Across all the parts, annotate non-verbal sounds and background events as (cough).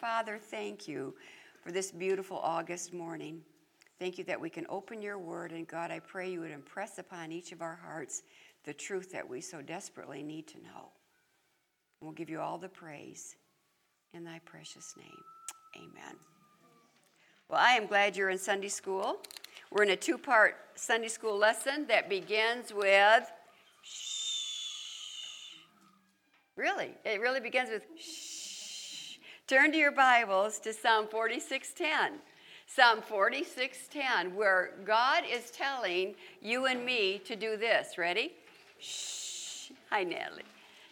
Father, thank you for this beautiful August morning. Thank you that we can open your word, and God, I pray you would impress upon each of our hearts the truth that we so desperately need to know. We'll give you all the praise in thy precious name. Amen. Well, I am glad you're in Sunday school. We're in a two part Sunday school lesson that begins with shh. Really, it really begins with shh. Turn to your Bibles to Psalm 46:10. Psalm 46:10, where God is telling you and me to do this. Ready? Shh. Hi, Natalie.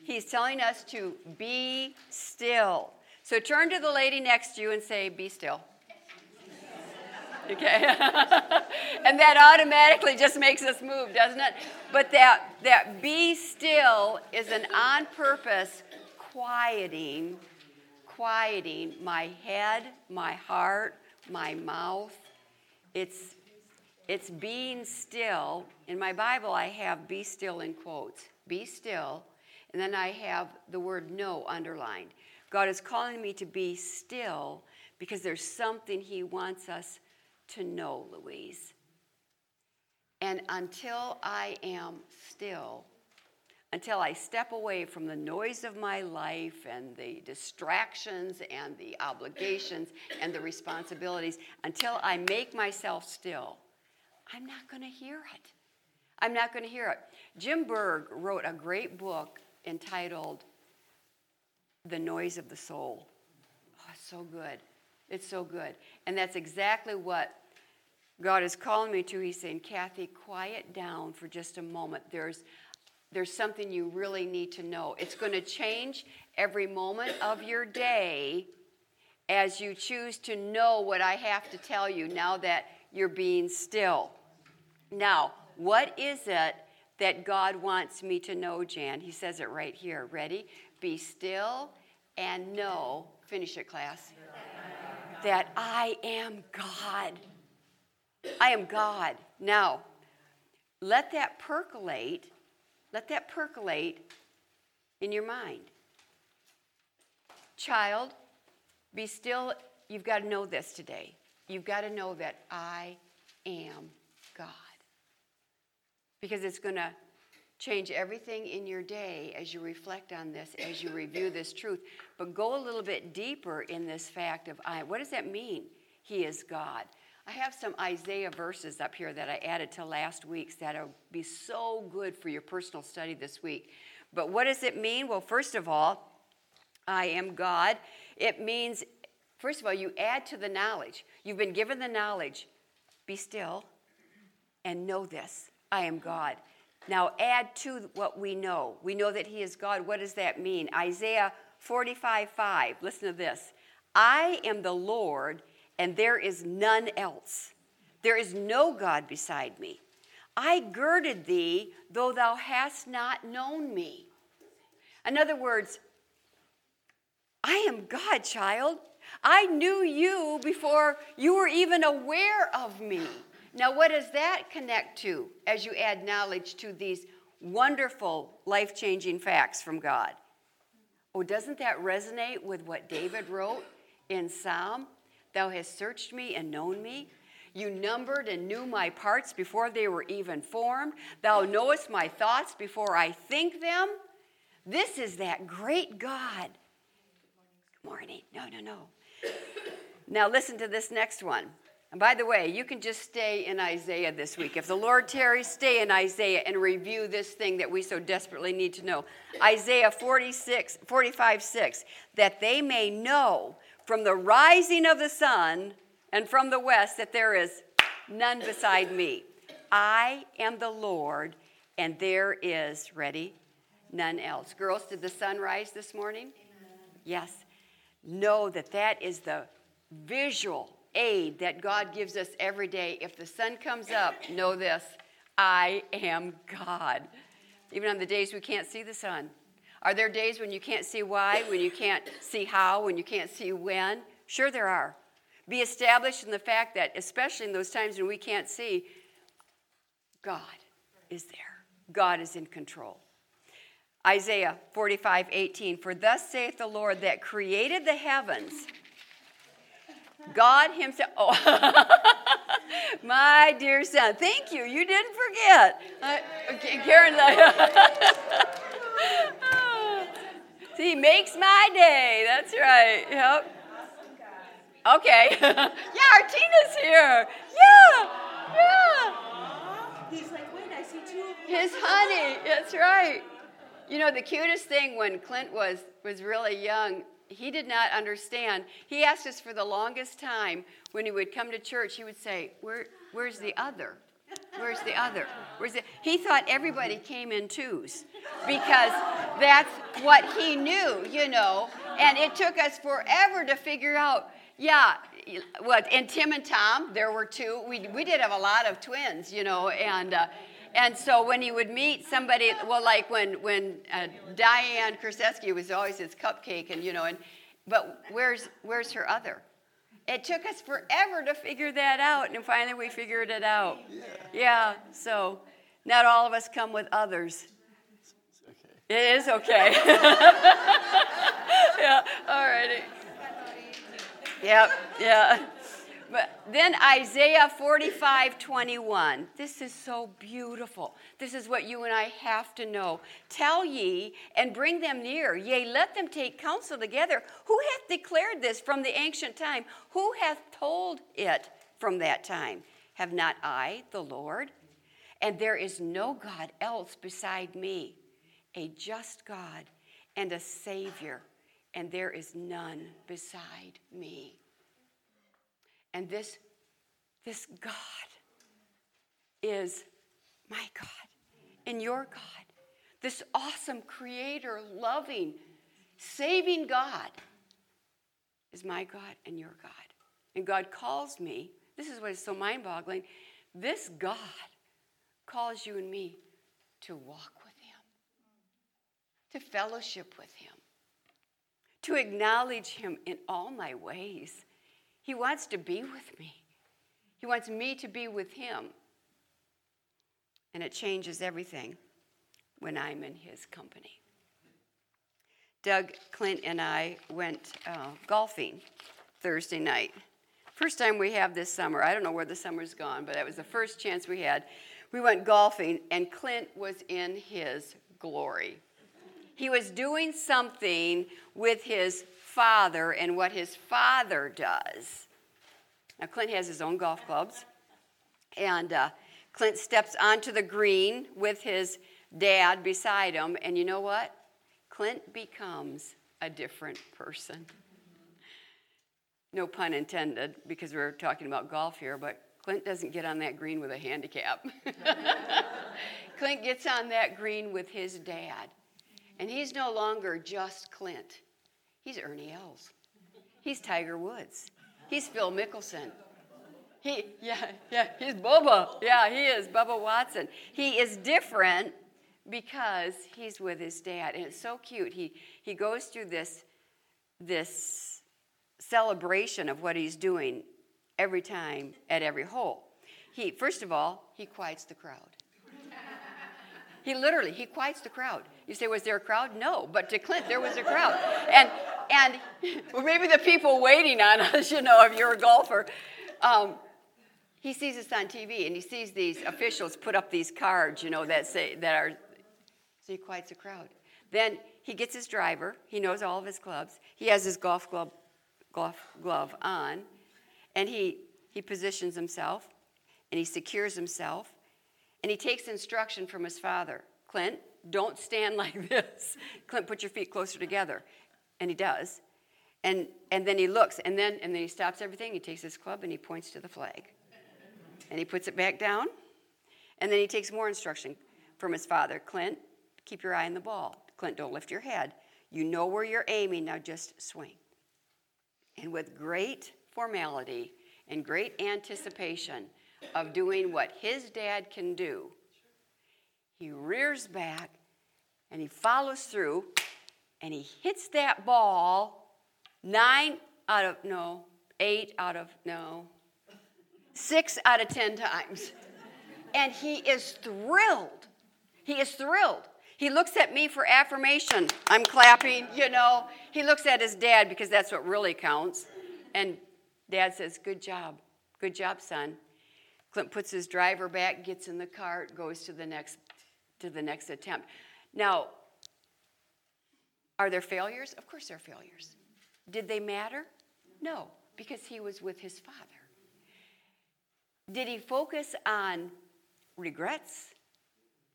He's telling us to be still. So turn to the lady next to you and say, Be still. (laughs) Okay? (laughs) and that automatically just makes us move, doesn't it? But that, that be still is an on purpose quieting, quieting my head, my heart, my mouth. It's, it's being still. In my Bible, I have be still in quotes. Be still. And then I have the word no underlined. God is calling me to be still because there's something He wants us to know, Louise. And until I am still, until I step away from the noise of my life and the distractions and the obligations and the responsibilities, until I make myself still, I'm not going to hear it. I'm not going to hear it. Jim Berg wrote a great book entitled The Noise of the Soul. Oh, it's so good. It's so good. And that's exactly what God is calling me to. He's saying, Kathy, quiet down for just a moment. There's, there's something you really need to know. It's going to change every moment of your day as you choose to know what I have to tell you now that you're being still. Now, what is it that God wants me to know, Jan? He says it right here. Ready? Be still and know, finish it, class, that I am God. I am God. Now, let that percolate, let that percolate in your mind. Child, be still. You've got to know this today. You've got to know that I am God. Because it's going to change everything in your day as you reflect on this, as you review this truth. But go a little bit deeper in this fact of I. What does that mean? He is God. I have some Isaiah verses up here that I added to last week's that'll be so good for your personal study this week. But what does it mean? Well, first of all, I am God. It means, first of all, you add to the knowledge. You've been given the knowledge. Be still and know this I am God. Now add to what we know. We know that He is God. What does that mean? Isaiah 45 5. Listen to this I am the Lord and there is none else. There is no God beside me. I girded thee, though thou hast not known me. In other words, I am God, child. I knew you before you were even aware of me. Now, what does that connect to as you add knowledge to these wonderful, life changing facts from God? Oh, doesn't that resonate with what David wrote in Psalm Thou hast searched me and known me. You numbered and knew my parts before they were even formed. Thou knowest my thoughts before I think them. This is that great God. Good morning. No, no, no. Now listen to this next one. And by the way, you can just stay in Isaiah this week. If the Lord tarries, stay in Isaiah and review this thing that we so desperately need to know. Isaiah 46, 45, 6. That they may know from the rising of the sun and from the west that there is none beside me. I am the Lord, and there is, ready, none else. Girls, did the sun rise this morning? Amen. Yes. Know that that is the visual aid that God gives us every day. If the sun comes up, know this I am God. Even on the days we can't see the sun, are there days when you can't see why, when you can't see how, when you can't see when? Sure, there are. Be established in the fact that, especially in those times when we can't see, God is there. God is in control. Isaiah 45, 18. For thus saith the Lord that created the heavens. God Himself. Oh, (laughs) my dear son, thank you. You didn't forget. Uh, Karen, (laughs) he makes my day. That's right. Yep. Okay. (laughs) yeah, Artina's here. Yeah. Yeah. He's like, wait, I see two. His honey. That's right. You know, the cutest thing when Clint was was really young, he did not understand. He asked us for the longest time when he would come to church, he would say, Where, Where's the other? Where's the other? Where's the? He thought everybody came in twos because that's what he knew, you know. And it took us forever to figure out, yeah, what, and Tim and Tom, there were two. We, we did have a lot of twins, you know, and. Uh, and so when he would meet somebody, well, like when when uh, Diane Krasesky was always his cupcake, and you know, and but where's where's her other? It took us forever to figure that out, and finally we figured it out. Yeah. yeah so not all of us come with others. Okay. It is okay. (laughs) (laughs) yeah. All righty. Yep. Yeah. Then Isaiah 45 21. This is so beautiful. This is what you and I have to know. Tell ye and bring them near, yea, let them take counsel together. Who hath declared this from the ancient time? Who hath told it from that time? Have not I, the Lord? And there is no God else beside me, a just God and a Savior, and there is none beside me. And this, this God is my God and your God. This awesome creator, loving, saving God is my God and your God. And God calls me, this is what is so mind boggling. This God calls you and me to walk with Him, to fellowship with Him, to acknowledge Him in all my ways he wants to be with me. He wants me to be with him. And it changes everything when I'm in his company. Doug, Clint, and I went uh, golfing Thursday night. First time we have this summer. I don't know where the summer's gone, but that was the first chance we had. We went golfing, and Clint was in his glory. He was doing something with his father and what his father does. Now, Clint has his own golf clubs, and uh, Clint steps onto the green with his dad beside him, and you know what? Clint becomes a different person. No pun intended, because we're talking about golf here, but Clint doesn't get on that green with a handicap. (laughs) Clint gets on that green with his dad. And he's no longer just Clint. He's Ernie Els. He's Tiger Woods. He's Phil Mickelson. He, yeah, yeah, he's Bubba. Yeah, he is Bubba Watson. He is different because he's with his dad, and it's so cute. He he goes through this this celebration of what he's doing every time at every hole. He first of all he quiets the crowd. He literally he quiets the crowd. You say, was there a crowd? No, but to Clint there was a crowd, and and (laughs) well, maybe the people waiting on us, you know, if you're a golfer. Um, he sees us on TV and he sees these officials put up these cards, you know, that say that are so he quiets the crowd. Then he gets his driver. He knows all of his clubs. He has his golf glove, golf glove on, and he he positions himself, and he secures himself, and he takes instruction from his father. Clint, don't stand (laughs) like this. Clint, put your feet closer together. And he does. And, and then he looks, and then, and then he stops everything. He takes his club and he points to the flag. And he puts it back down. And then he takes more instruction from his father Clint, keep your eye on the ball. Clint, don't lift your head. You know where you're aiming, now just swing. And with great formality and great anticipation of doing what his dad can do, he rears back and he follows through and he hits that ball nine out of, no, eight out of, no, six out of ten times. And he is thrilled. He is thrilled. He looks at me for affirmation. I'm clapping, you know. He looks at his dad because that's what really counts. And Dad says, Good job. Good job, son. Clint puts his driver back, gets in the cart, goes to the next to the next attempt. Now, are there failures? Of course there are failures. Did they matter? No, because he was with his father. Did he focus on regrets?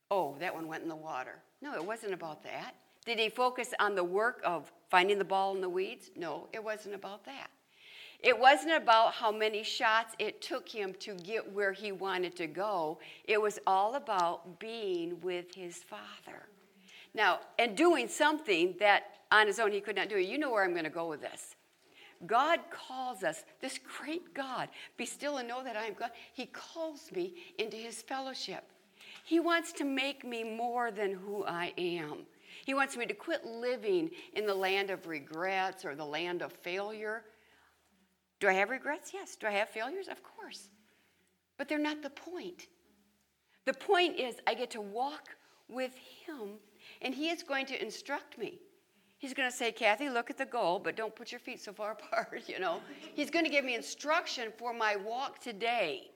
Oh, that one went in the water. No, it wasn't about that. Did he focus on the work of finding the ball in the weeds? No, it wasn't about that. It wasn't about how many shots it took him to get where he wanted to go. It was all about being with his father. Now, and doing something that on his own he could not do. You know where I'm going to go with this. God calls us, this great God, be still and know that I am God. He calls me into his fellowship. He wants to make me more than who I am. He wants me to quit living in the land of regrets or the land of failure. Do I have regrets? Yes. Do I have failures? Of course. But they're not the point. The point is, I get to walk with Him, and He is going to instruct me. He's going to say, Kathy, look at the goal, but don't put your feet so far (laughs) apart, you know. He's going to give me instruction for my walk today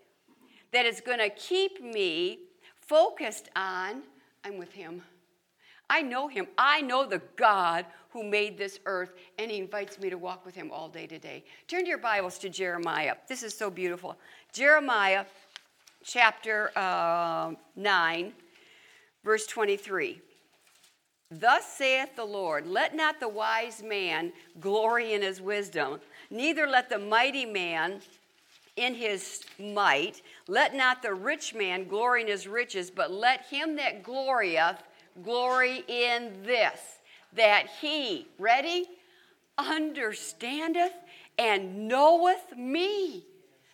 that is going to keep me focused on I'm with Him. I know him. I know the God who made this earth, and he invites me to walk with him all day today. Turn to your Bibles to Jeremiah. This is so beautiful. Jeremiah chapter uh, 9, verse 23. Thus saith the Lord, let not the wise man glory in his wisdom, neither let the mighty man in his might, let not the rich man glory in his riches, but let him that glorieth glory in this that he, ready, understandeth and knoweth me.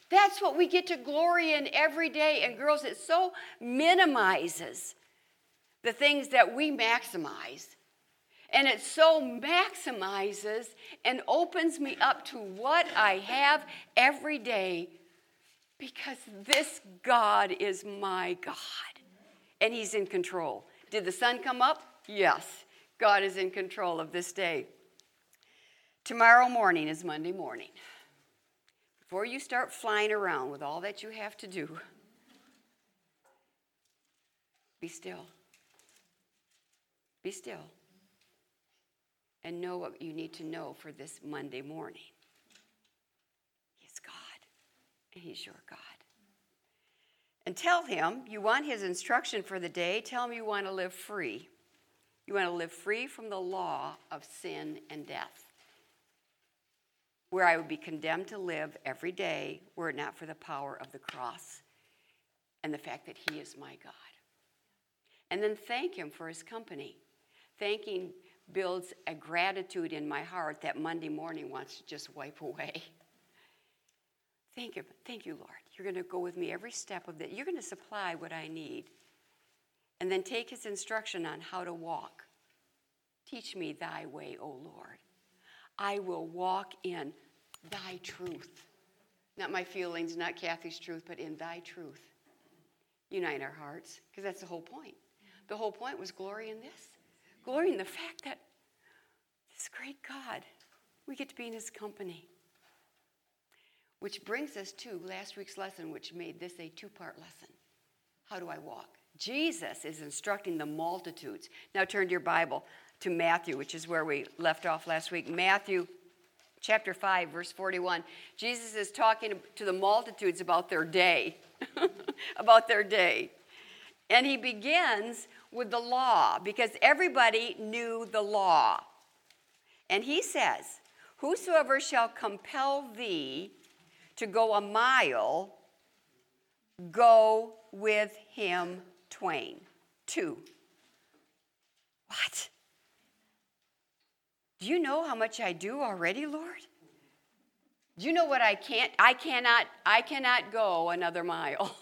That's what we get to glory in every day. And girls, it so minimizes the things that we maximize. And it so maximizes and opens me up to what I have every day because this God is my God and He's in control. Did the sun come up? Yes. God is in control of this day. Tomorrow morning is Monday morning. Before you start flying around with all that you have to do, be still. Be still. And know what you need to know for this Monday morning. He's God, and He's your God and tell him you want his instruction for the day. Tell him you want to live free. You want to live free from the law of sin and death, where I would be condemned to live every day were it not for the power of the cross and the fact that he is my God. And then thank him for his company. Thanking builds a gratitude in my heart that Monday morning wants to just wipe away. Thank you. Thank you, Lord. You're going to go with me every step of that. You're going to supply what I need. And then take his instruction on how to walk. Teach me thy way, O Lord. I will walk in thy truth. Not my feelings, not Kathy's truth, but in thy truth. Unite our hearts, because that's the whole point. The whole point was glory in this. Glory in the fact that this great God, we get to be in his company. Which brings us to last week's lesson, which made this a two part lesson. How do I walk? Jesus is instructing the multitudes. Now turn to your Bible to Matthew, which is where we left off last week. Matthew chapter 5, verse 41. Jesus is talking to the multitudes about their day, (laughs) about their day. And he begins with the law because everybody knew the law. And he says, Whosoever shall compel thee to go a mile, go with him twain. Two. What? Do you know how much I do already, Lord? Do you know what I can't? I cannot, I cannot go another mile.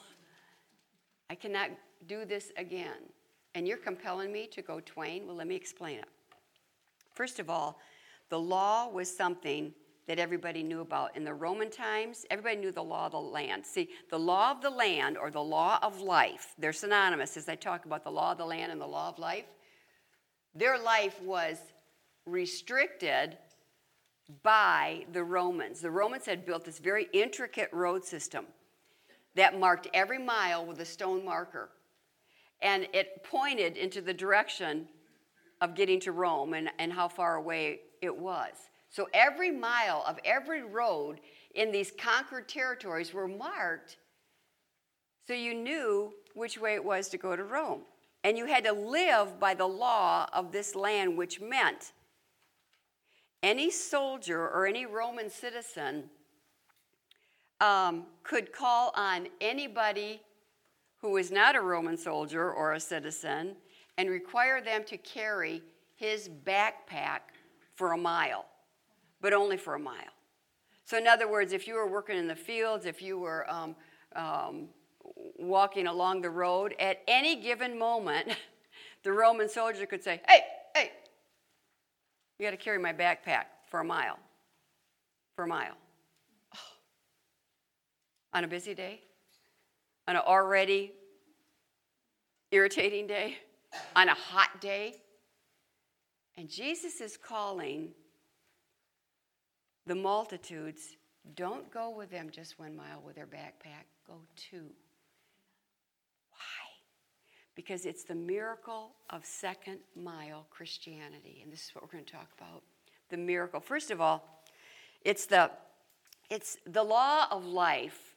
(laughs) I cannot do this again. And you're compelling me to go twain? Well, let me explain it. First of all, the law was something that everybody knew about. In the Roman times, everybody knew the law of the land. See, the law of the land or the law of life, they're synonymous as I talk about the law of the land and the law of life. Their life was restricted by the Romans. The Romans had built this very intricate road system that marked every mile with a stone marker. And it pointed into the direction of getting to Rome and, and how far away it was. So every mile of every road in these conquered territories were marked so you knew which way it was to go to Rome. And you had to live by the law of this land, which meant any soldier or any Roman citizen um, could call on anybody who was not a Roman soldier or a citizen and require them to carry his backpack for a mile, but only for a mile. So, in other words, if you were working in the fields, if you were um, um, walking along the road, at any given moment, (laughs) the Roman soldier could say, Hey, hey, you got to carry my backpack for a mile. For a mile. Oh. (sighs) On a busy day? On an already irritating day? On a hot day? And Jesus is calling the multitudes don't go with them just one mile with their backpack, go two. Why? Because it's the miracle of second mile Christianity. And this is what we're going to talk about the miracle. First of all, it's the, it's the law of life.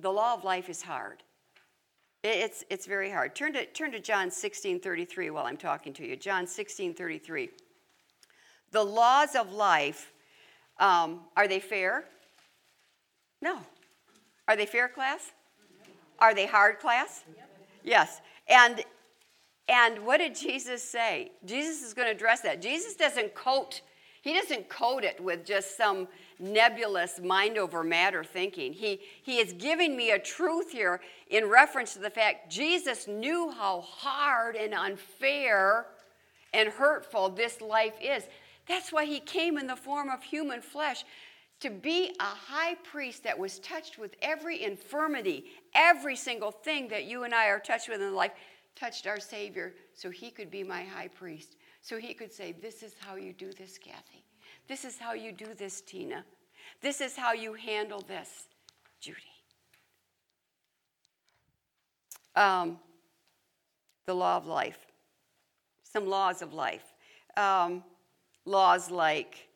The law of life is hard. It's, it's very hard. Turn to, turn to John 16 33 while I'm talking to you. John 16 33. The laws of life, um, are they fair? No. Are they fair class? Are they hard class? Yes. And and what did Jesus say? Jesus is going to address that. Jesus doesn't coat he doesn't coat it with just some nebulous mind over matter thinking. He, he is giving me a truth here in reference to the fact Jesus knew how hard and unfair and hurtful this life is. That's why he came in the form of human flesh to be a high priest that was touched with every infirmity, every single thing that you and I are touched with in life, touched our Savior so he could be my high priest. So he could say, This is how you do this, Kathy. This is how you do this, Tina. This is how you handle this, Judy. Um, the law of life. Some laws of life. Um, laws like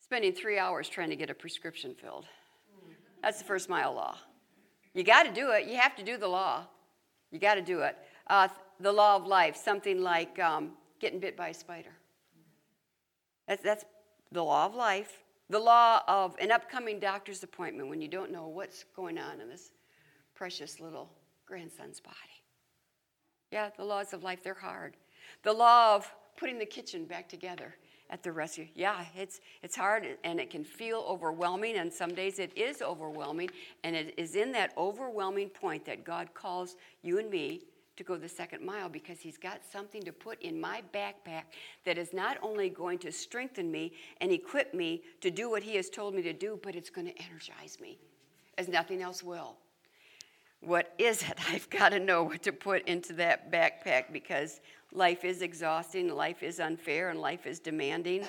spending three hours trying to get a prescription filled. That's the first mile law. You got to do it. You have to do the law. You got to do it. Uh, the law of life, something like um, getting bit by a spider. That's, that's the law of life. The law of an upcoming doctor's appointment when you don't know what's going on in this precious little grandson's body. Yeah, the laws of life, they're hard. The law of putting the kitchen back together at the rescue. Yeah, it's, it's hard and it can feel overwhelming, and some days it is overwhelming. And it is in that overwhelming point that God calls you and me to go the second mile because He's got something to put in my backpack that is not only going to strengthen me and equip me to do what He has told me to do, but it's going to energize me as nothing else will. What is it? (laughs) I've got to know what to put into that backpack because life is exhausting, life is unfair, and life is demanding.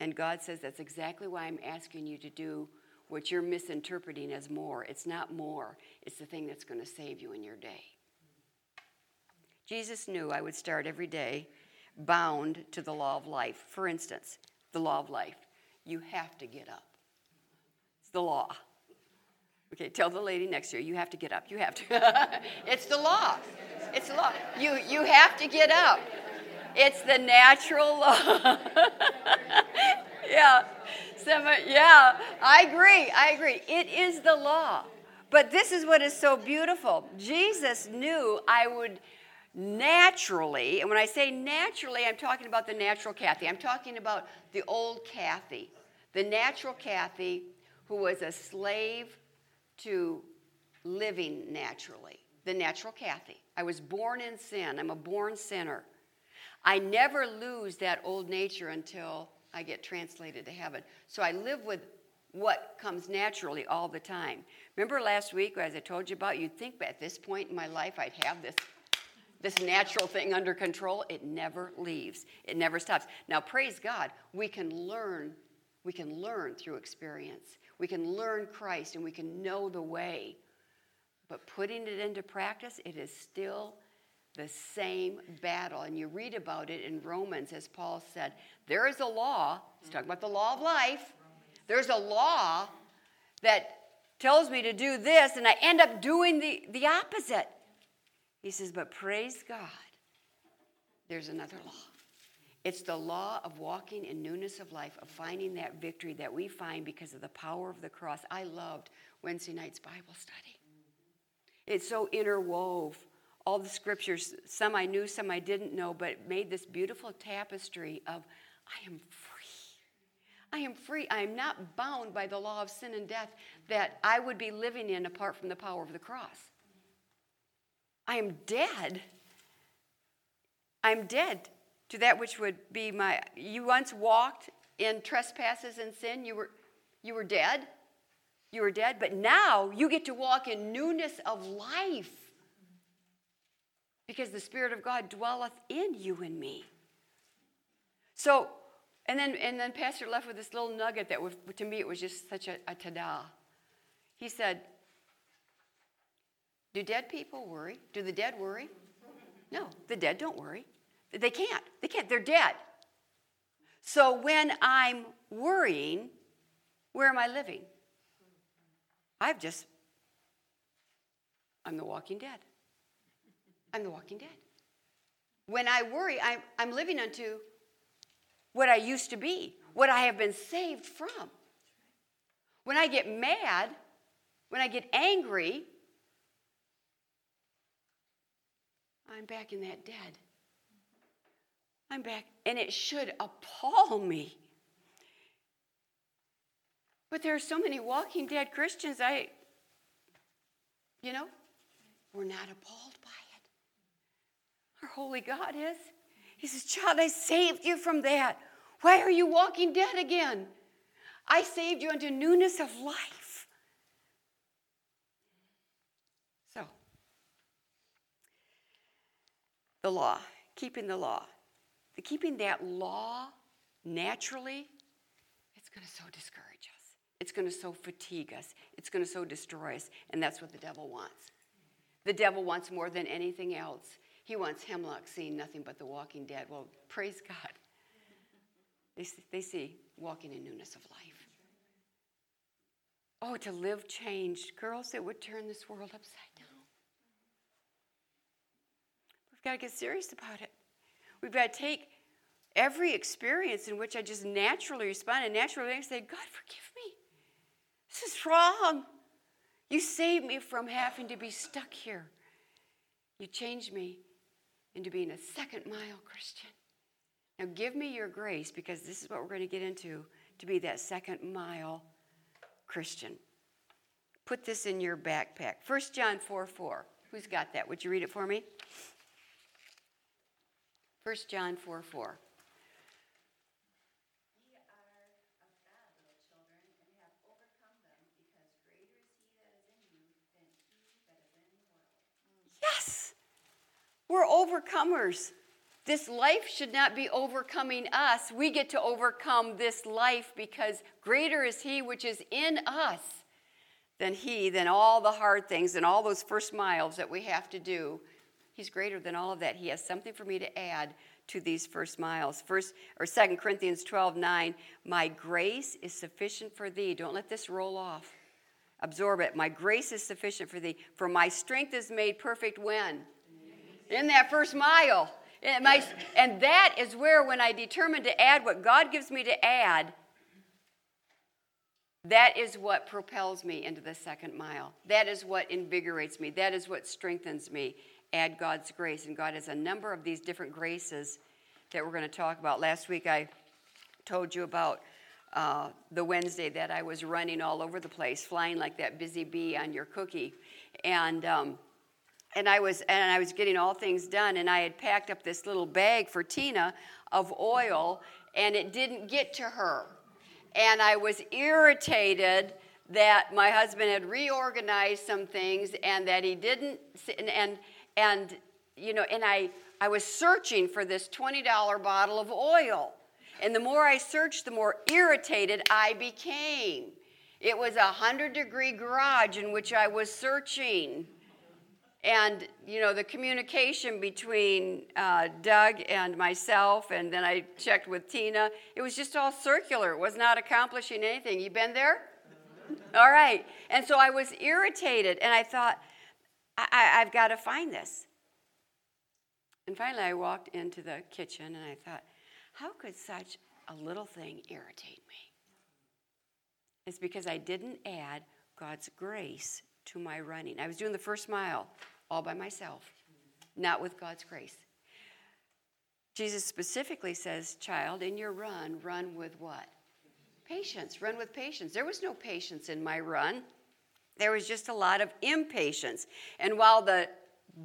And God says that's exactly why I'm asking you to do what you're misinterpreting as more. It's not more, it's the thing that's going to save you in your day. Jesus knew I would start every day bound to the law of life. For instance, the law of life. You have to get up. It's the law. Okay, tell the lady next to you, you have to get up. You have to. (laughs) it's the law. It's the law. You, you have to get up. It's the natural law. (laughs) yeah. Some, yeah, I agree. I agree. It is the law. But this is what is so beautiful. Jesus knew I would naturally, and when I say naturally, I'm talking about the natural Kathy. I'm talking about the old Kathy, the natural Kathy who was a slave to living naturally, the natural Kathy. I was born in sin, I'm a born sinner. I never lose that old nature until I get translated to heaven. So I live with what comes naturally all the time. Remember last week, as I told you about, you'd think at this point in my life I'd have this this natural thing under control, it never leaves. It never stops. Now, praise God, we can learn We can learn through experience. We can learn Christ and we can know the way. But putting it into practice, it is still the same battle. And you read about it in Romans, as Paul said there is a law, he's talking about the law of life. There's a law that tells me to do this, and I end up doing the, the opposite. He says, But praise God, there's another law. It's the law of walking in newness of life, of finding that victory that we find because of the power of the cross. I loved Wednesday night's Bible study. It's so interwove. All the scriptures, some I knew, some I didn't know, but it made this beautiful tapestry of I am free. I am free. I am not bound by the law of sin and death that I would be living in apart from the power of the cross. I am dead. I'm dead to that which would be my you once walked in trespasses and sin you were you were dead. You were dead but now you get to walk in newness of life. Because the spirit of god dwelleth in you and me. So and then and then pastor left with this little nugget that was, to me it was just such a, a ta-da. He said do dead people worry do the dead worry no the dead don't worry they can't. They can't. They're dead. So when I'm worrying, where am I living? I've just, I'm the walking dead. I'm the walking dead. When I worry, I'm, I'm living unto what I used to be, what I have been saved from. When I get mad, when I get angry, I'm back in that dead. I'm back. And it should appall me. But there are so many walking dead Christians, I, you know, we're not appalled by it. Our holy God is. He says, Child, I saved you from that. Why are you walking dead again? I saved you unto newness of life. So, the law, keeping the law the keeping that law naturally, it's going to so discourage us. It's going to so fatigue us. It's going to so destroy us. And that's what the devil wants. The devil wants more than anything else. He wants hemlock seeing nothing but the walking dead. Well, praise God. They, they see walking in newness of life. Oh, to live changed. Girls, it would turn this world upside down. We've got to get serious about it. We've got to take every experience in which I just naturally respond and naturally say, God, forgive me. This is wrong. You saved me from having to be stuck here. You changed me into being a second mile Christian. Now give me your grace because this is what we're going to get into to be that second mile Christian. Put this in your backpack. 1 John 4 4. Who's got that? Would you read it for me? 1 John 4 4. Yes, we're overcomers. This life should not be overcoming us. We get to overcome this life because greater is He which is in us than He, than all the hard things and all those first miles that we have to do He's greater than all of that. He has something for me to add to these first miles. First or Second Corinthians 12, 9. My grace is sufficient for thee. Don't let this roll off. Absorb it. My grace is sufficient for thee. For my strength is made perfect when? In that first mile. And, my, and that is where, when I determine to add what God gives me to add, that is what propels me into the second mile. That is what invigorates me. That is what strengthens me add God's grace. And God has a number of these different graces that we're going to talk about. Last week I told you about uh, the Wednesday that I was running all over the place, flying like that busy bee on your cookie. And, um, and, I was, and I was getting all things done, and I had packed up this little bag for Tina of oil, and it didn't get to her. And I was irritated that my husband had reorganized some things and that he didn't, and, and and you know and i i was searching for this $20 bottle of oil And the more I searched, the more irritated I became. It was a 100 degree garage in which I was searching. And, you know, the communication between uh, Doug and myself, and then I checked with Tina, it was just all circular. It was not accomplishing anything. You been there? all right. And so I was irritated, and I thought, I- I've got to find this. And finally, I walked into the kitchen and I thought, how could such a little thing irritate me? It's because I didn't add God's grace to my running. I was doing the first mile all by myself, not with God's grace. Jesus specifically says, Child, in your run, run with what? Patience. Run with patience. There was no patience in my run. There was just a lot of impatience. And while the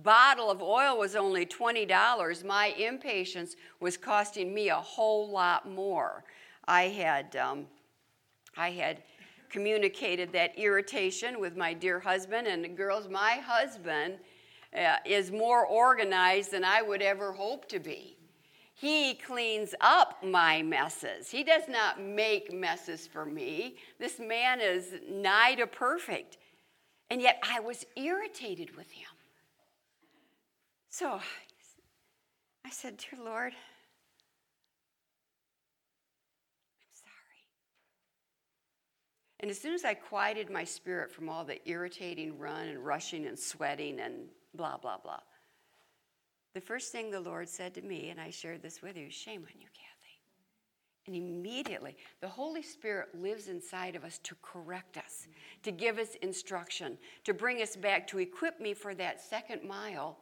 bottle of oil was only $20, my impatience was costing me a whole lot more. I had, um, I had communicated that irritation with my dear husband, and the girls, my husband uh, is more organized than I would ever hope to be. He cleans up my messes. He does not make messes for me. This man is nigh to perfect. And yet I was irritated with him. So I said, Dear Lord, I'm sorry. And as soon as I quieted my spirit from all the irritating run and rushing and sweating and blah, blah, blah, the first thing the Lord said to me, and I shared this with you shame on you, Kathy. And immediately, the Holy Spirit lives inside of us to correct us, to give us instruction, to bring us back, to equip me for that second mile,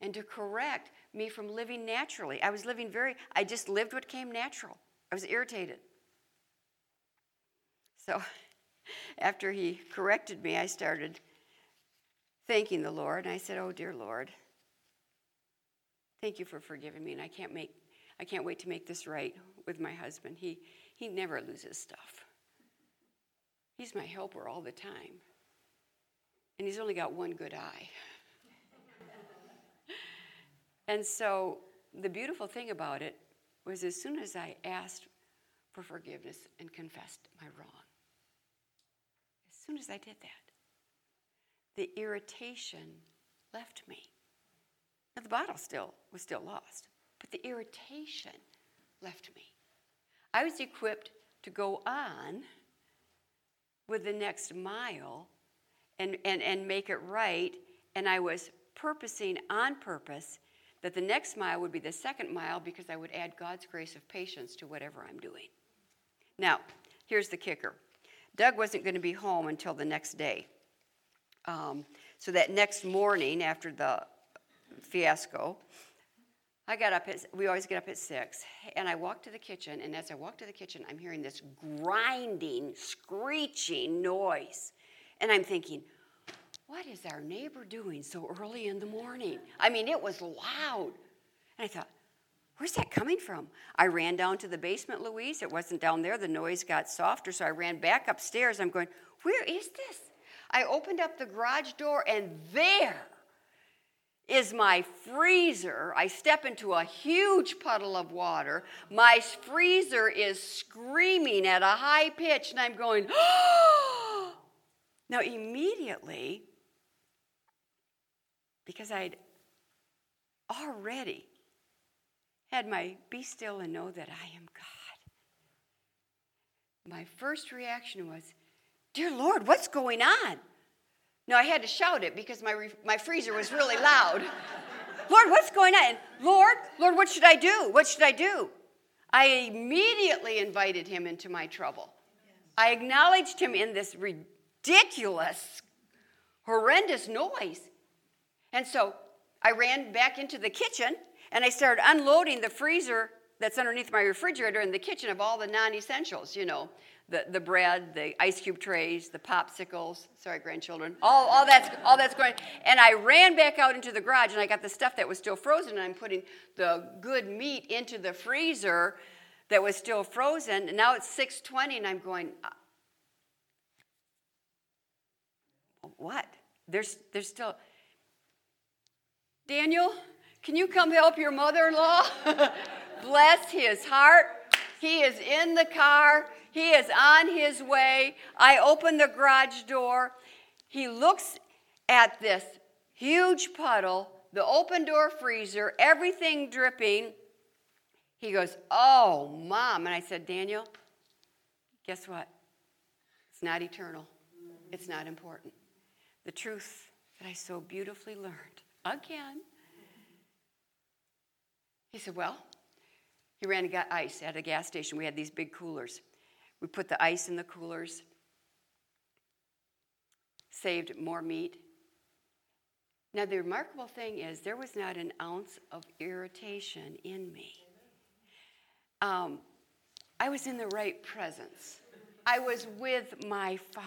and to correct me from living naturally. I was living very, I just lived what came natural. I was irritated. So (laughs) after he corrected me, I started thanking the Lord, and I said, Oh, dear Lord. Thank you for forgiving me, and I can't make I can't wait to make this right with my husband. He he never loses stuff. He's my helper all the time. And he's only got one good eye. (laughs) and so the beautiful thing about it was as soon as I asked for forgiveness and confessed my wrong, as soon as I did that, the irritation left me. Now, the bottle still was still lost, but the irritation left me. I was equipped to go on with the next mile and, and, and make it right, and I was purposing on purpose that the next mile would be the second mile because I would add God's grace of patience to whatever I'm doing. Now, here's the kicker Doug wasn't going to be home until the next day. Um, so that next morning after the fiasco. I got up at, we always get up at six, and I walked to the kitchen, and as I walked to the kitchen, I'm hearing this grinding, screeching noise. And I'm thinking, what is our neighbor doing so early in the morning? I mean, it was loud. And I thought, where's that coming from? I ran down to the basement, Louise. It wasn't down there. The noise got softer, so I ran back upstairs. I'm going, where is this? I opened up the garage door, and there is my freezer. I step into a huge puddle of water. My freezer is screaming at a high pitch, and I'm going, oh! (gasps) Now, immediately, because I'd already had my be still and know that I am God, my first reaction was, Dear Lord, what's going on? No, I had to shout it because my, re- my freezer was really loud. (laughs) Lord, what's going on? And, Lord, Lord, what should I do? What should I do? I immediately invited him into my trouble. I acknowledged him in this ridiculous, horrendous noise. And so I ran back into the kitchen and I started unloading the freezer that's underneath my refrigerator in the kitchen of all the non essentials, you know, the, the bread, the ice cube trays, the popsicles, sorry, grandchildren, all, all, that's, all that's going. And I ran back out into the garage and I got the stuff that was still frozen and I'm putting the good meat into the freezer that was still frozen. And now it's 620 and I'm going, uh, what? There's, there's still, Daniel, can you come help your mother in law? (laughs) Bless his heart. He is in the car. He is on his way. I open the garage door. He looks at this huge puddle, the open door freezer, everything dripping. He goes, Oh, mom. And I said, Daniel, guess what? It's not eternal, it's not important. The truth that I so beautifully learned again. He said, Well, he ran and got ice at a gas station. We had these big coolers. We put the ice in the coolers, saved more meat. Now, the remarkable thing is, there was not an ounce of irritation in me. Um, I was in the right presence. I was with my Father.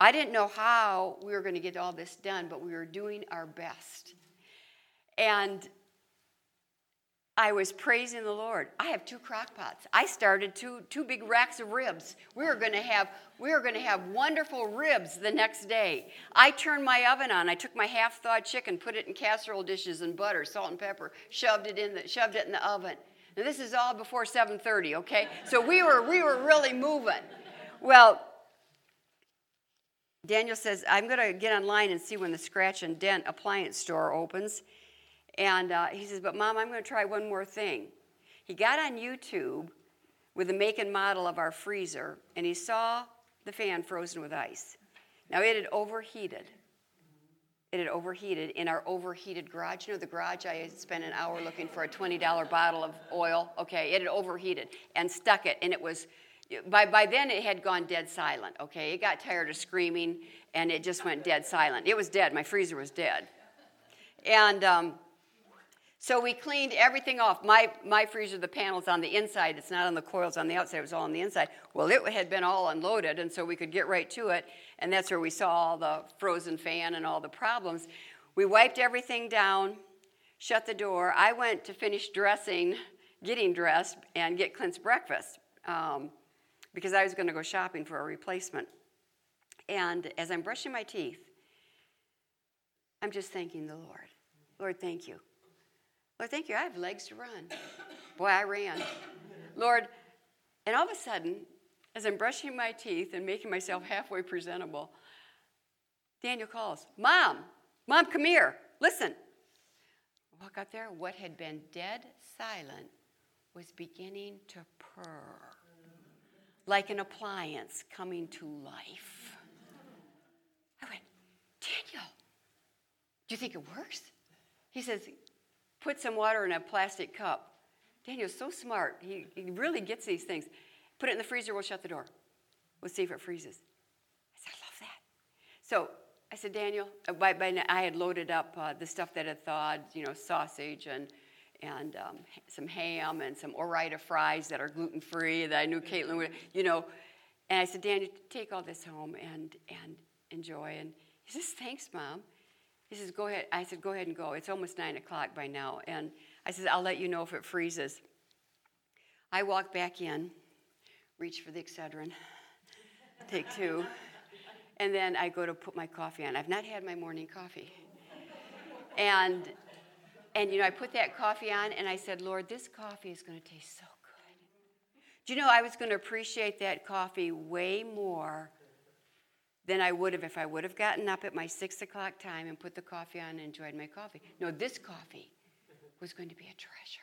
I didn't know how we were going to get all this done, but we were doing our best. And I was praising the Lord. I have two crock pots. I started two, two big racks of ribs. We were going to have we were going to have wonderful ribs the next day. I turned my oven on. I took my half-thawed chicken, put it in casserole dishes and butter, salt and pepper, shoved it in the shoved it in the oven. Now this is all before 7:30, okay? So we were we were really moving. Well, Daniel says, I'm going to get online and see when the scratch and dent appliance store opens. And uh, he says, But mom, I'm going to try one more thing. He got on YouTube with the make and model of our freezer, and he saw the fan frozen with ice. Now it had overheated. It had overheated in our overheated garage. You know, the garage, I had spent an hour looking for a $20 bottle of oil. Okay, it had overheated and stuck it, and it was by, by then it had gone dead silent okay it got tired of screaming and it just went dead silent it was dead my freezer was dead and um, so we cleaned everything off my, my freezer the panels on the inside it's not on the coils on the outside it was all on the inside well it had been all unloaded and so we could get right to it and that's where we saw all the frozen fan and all the problems we wiped everything down shut the door i went to finish dressing getting dressed and get clint's breakfast um, because I was going to go shopping for a replacement. And as I'm brushing my teeth, I'm just thanking the Lord. Lord, thank you. Lord, thank you. I have legs to run. Boy, I ran. Lord, and all of a sudden, as I'm brushing my teeth and making myself halfway presentable, Daniel calls, Mom, Mom, come here. Listen. Walk out there. What had been dead silent was beginning to purr like an appliance coming to life. I went, Daniel, do you think it works? He says, put some water in a plastic cup. Daniel's so smart. He, he really gets these things. Put it in the freezer, we'll shut the door. We'll see if it freezes. I said, I love that. So I said, Daniel, uh, by, by, I had loaded up uh, the stuff that had thawed, you know, sausage and and um, some ham and some Ore-Ida fries that are gluten free that I knew Caitlin would, you know. And I said, Daniel, take all this home and, and enjoy. And he says, Thanks, Mom. He says, Go ahead. I said, Go ahead and go. It's almost nine o'clock by now. And I said, I'll let you know if it freezes. I walk back in, reach for the Excedrin, take two, and then I go to put my coffee on. I've not had my morning coffee. And and you know, I put that coffee on and I said, Lord, this coffee is going to taste so good. Do you know, I was going to appreciate that coffee way more than I would have if I would have gotten up at my six o'clock time and put the coffee on and enjoyed my coffee. No, this coffee was going to be a treasure.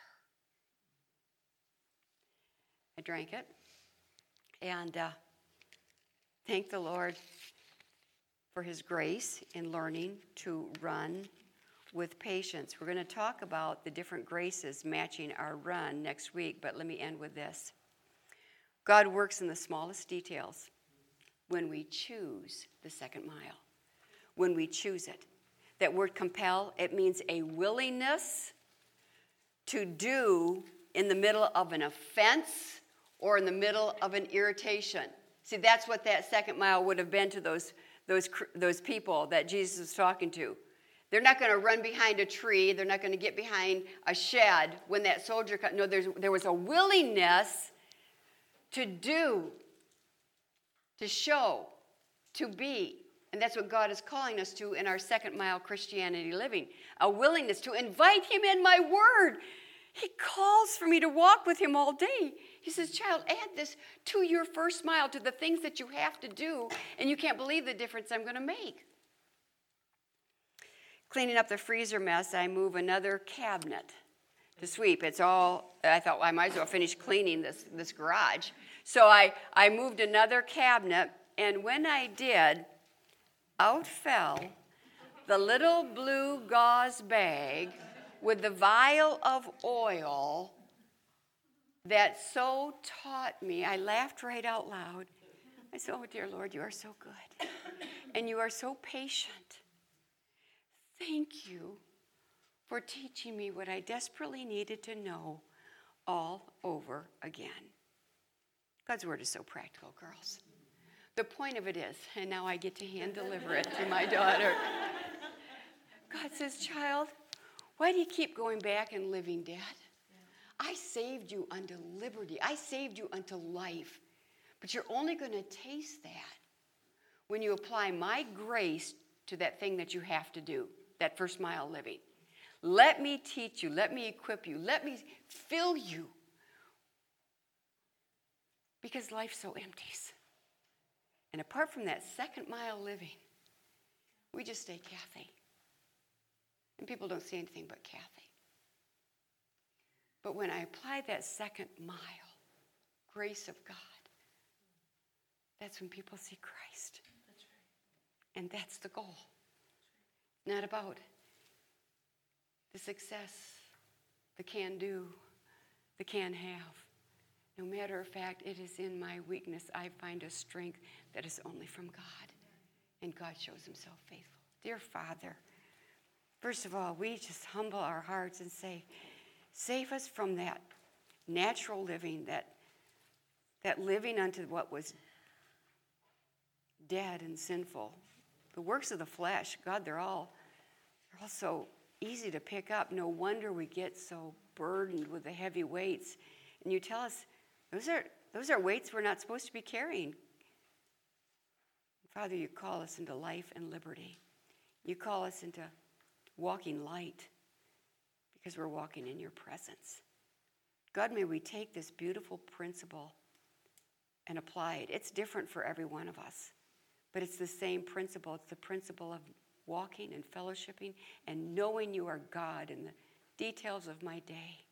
I drank it and uh, thank the Lord for his grace in learning to run with patience. We're going to talk about the different graces matching our run next week, but let me end with this. God works in the smallest details when we choose the second mile, when we choose it. That word compel, it means a willingness to do in the middle of an offense or in the middle of an irritation. See, that's what that second mile would have been to those, those, those people that Jesus was talking to. They're not going to run behind a tree. They're not going to get behind a shed when that soldier comes. No, there was a willingness to do, to show, to be. And that's what God is calling us to in our second mile Christianity living a willingness to invite Him in my word. He calls for me to walk with him all day. He says, Child, add this to your first mile, to the things that you have to do, and you can't believe the difference I'm going to make. Cleaning up the freezer mess, I move another cabinet to sweep. It's all, I thought well, I might as well finish cleaning this, this garage. So I, I moved another cabinet, and when I did, out fell the little blue gauze bag with the vial of oil that so taught me. I laughed right out loud. I said, Oh, dear Lord, you are so good. And you are so patient. Thank you for teaching me what I desperately needed to know all over again. God's word is so practical, girls. The point of it is, and now I get to hand deliver it to my daughter. (laughs) God says, Child, why do you keep going back and living, Dad? I saved you unto liberty, I saved you unto life. But you're only going to taste that when you apply my grace to that thing that you have to do, that first mile living. Let me teach you, let me equip you, let me fill you. Because life so empties. And apart from that second mile living, we just stay Kathy. And people don't see anything but Kathy. But when I apply that second mile, grace of God, that's when people see Christ. That's right. And that's the goal. Not about the success, the can do, the can have. No matter of fact, it is in my weakness I find a strength that is only from God. And God shows himself faithful. Dear Father, first of all, we just humble our hearts and say, save us from that natural living, that, that living unto what was dead and sinful. The works of the flesh, God, they're all, they're all so easy to pick up. No wonder we get so burdened with the heavy weights. And you tell us those are, those are weights we're not supposed to be carrying. Father, you call us into life and liberty. You call us into walking light because we're walking in your presence. God, may we take this beautiful principle and apply it. It's different for every one of us, but it's the same principle. It's the principle of walking and fellowshipping and knowing you are God in the details of my day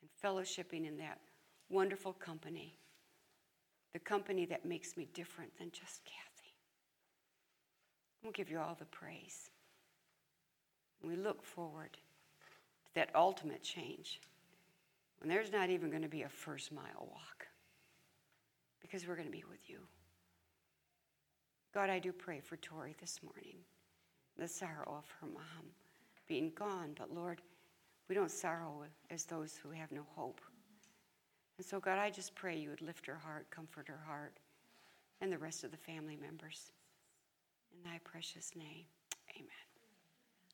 and fellowshipping in that wonderful company, the company that makes me different than just Kathy. We'll give you all the praise. We look forward to that ultimate change when there's not even going to be a first mile walk because we're going to be with you. God, I do pray for Tori this morning, the sorrow of her mom being gone, but Lord, we don't sorrow as those who have no hope. And so, God, I just pray you would lift her heart, comfort her heart, and the rest of the family members. In thy precious name, amen.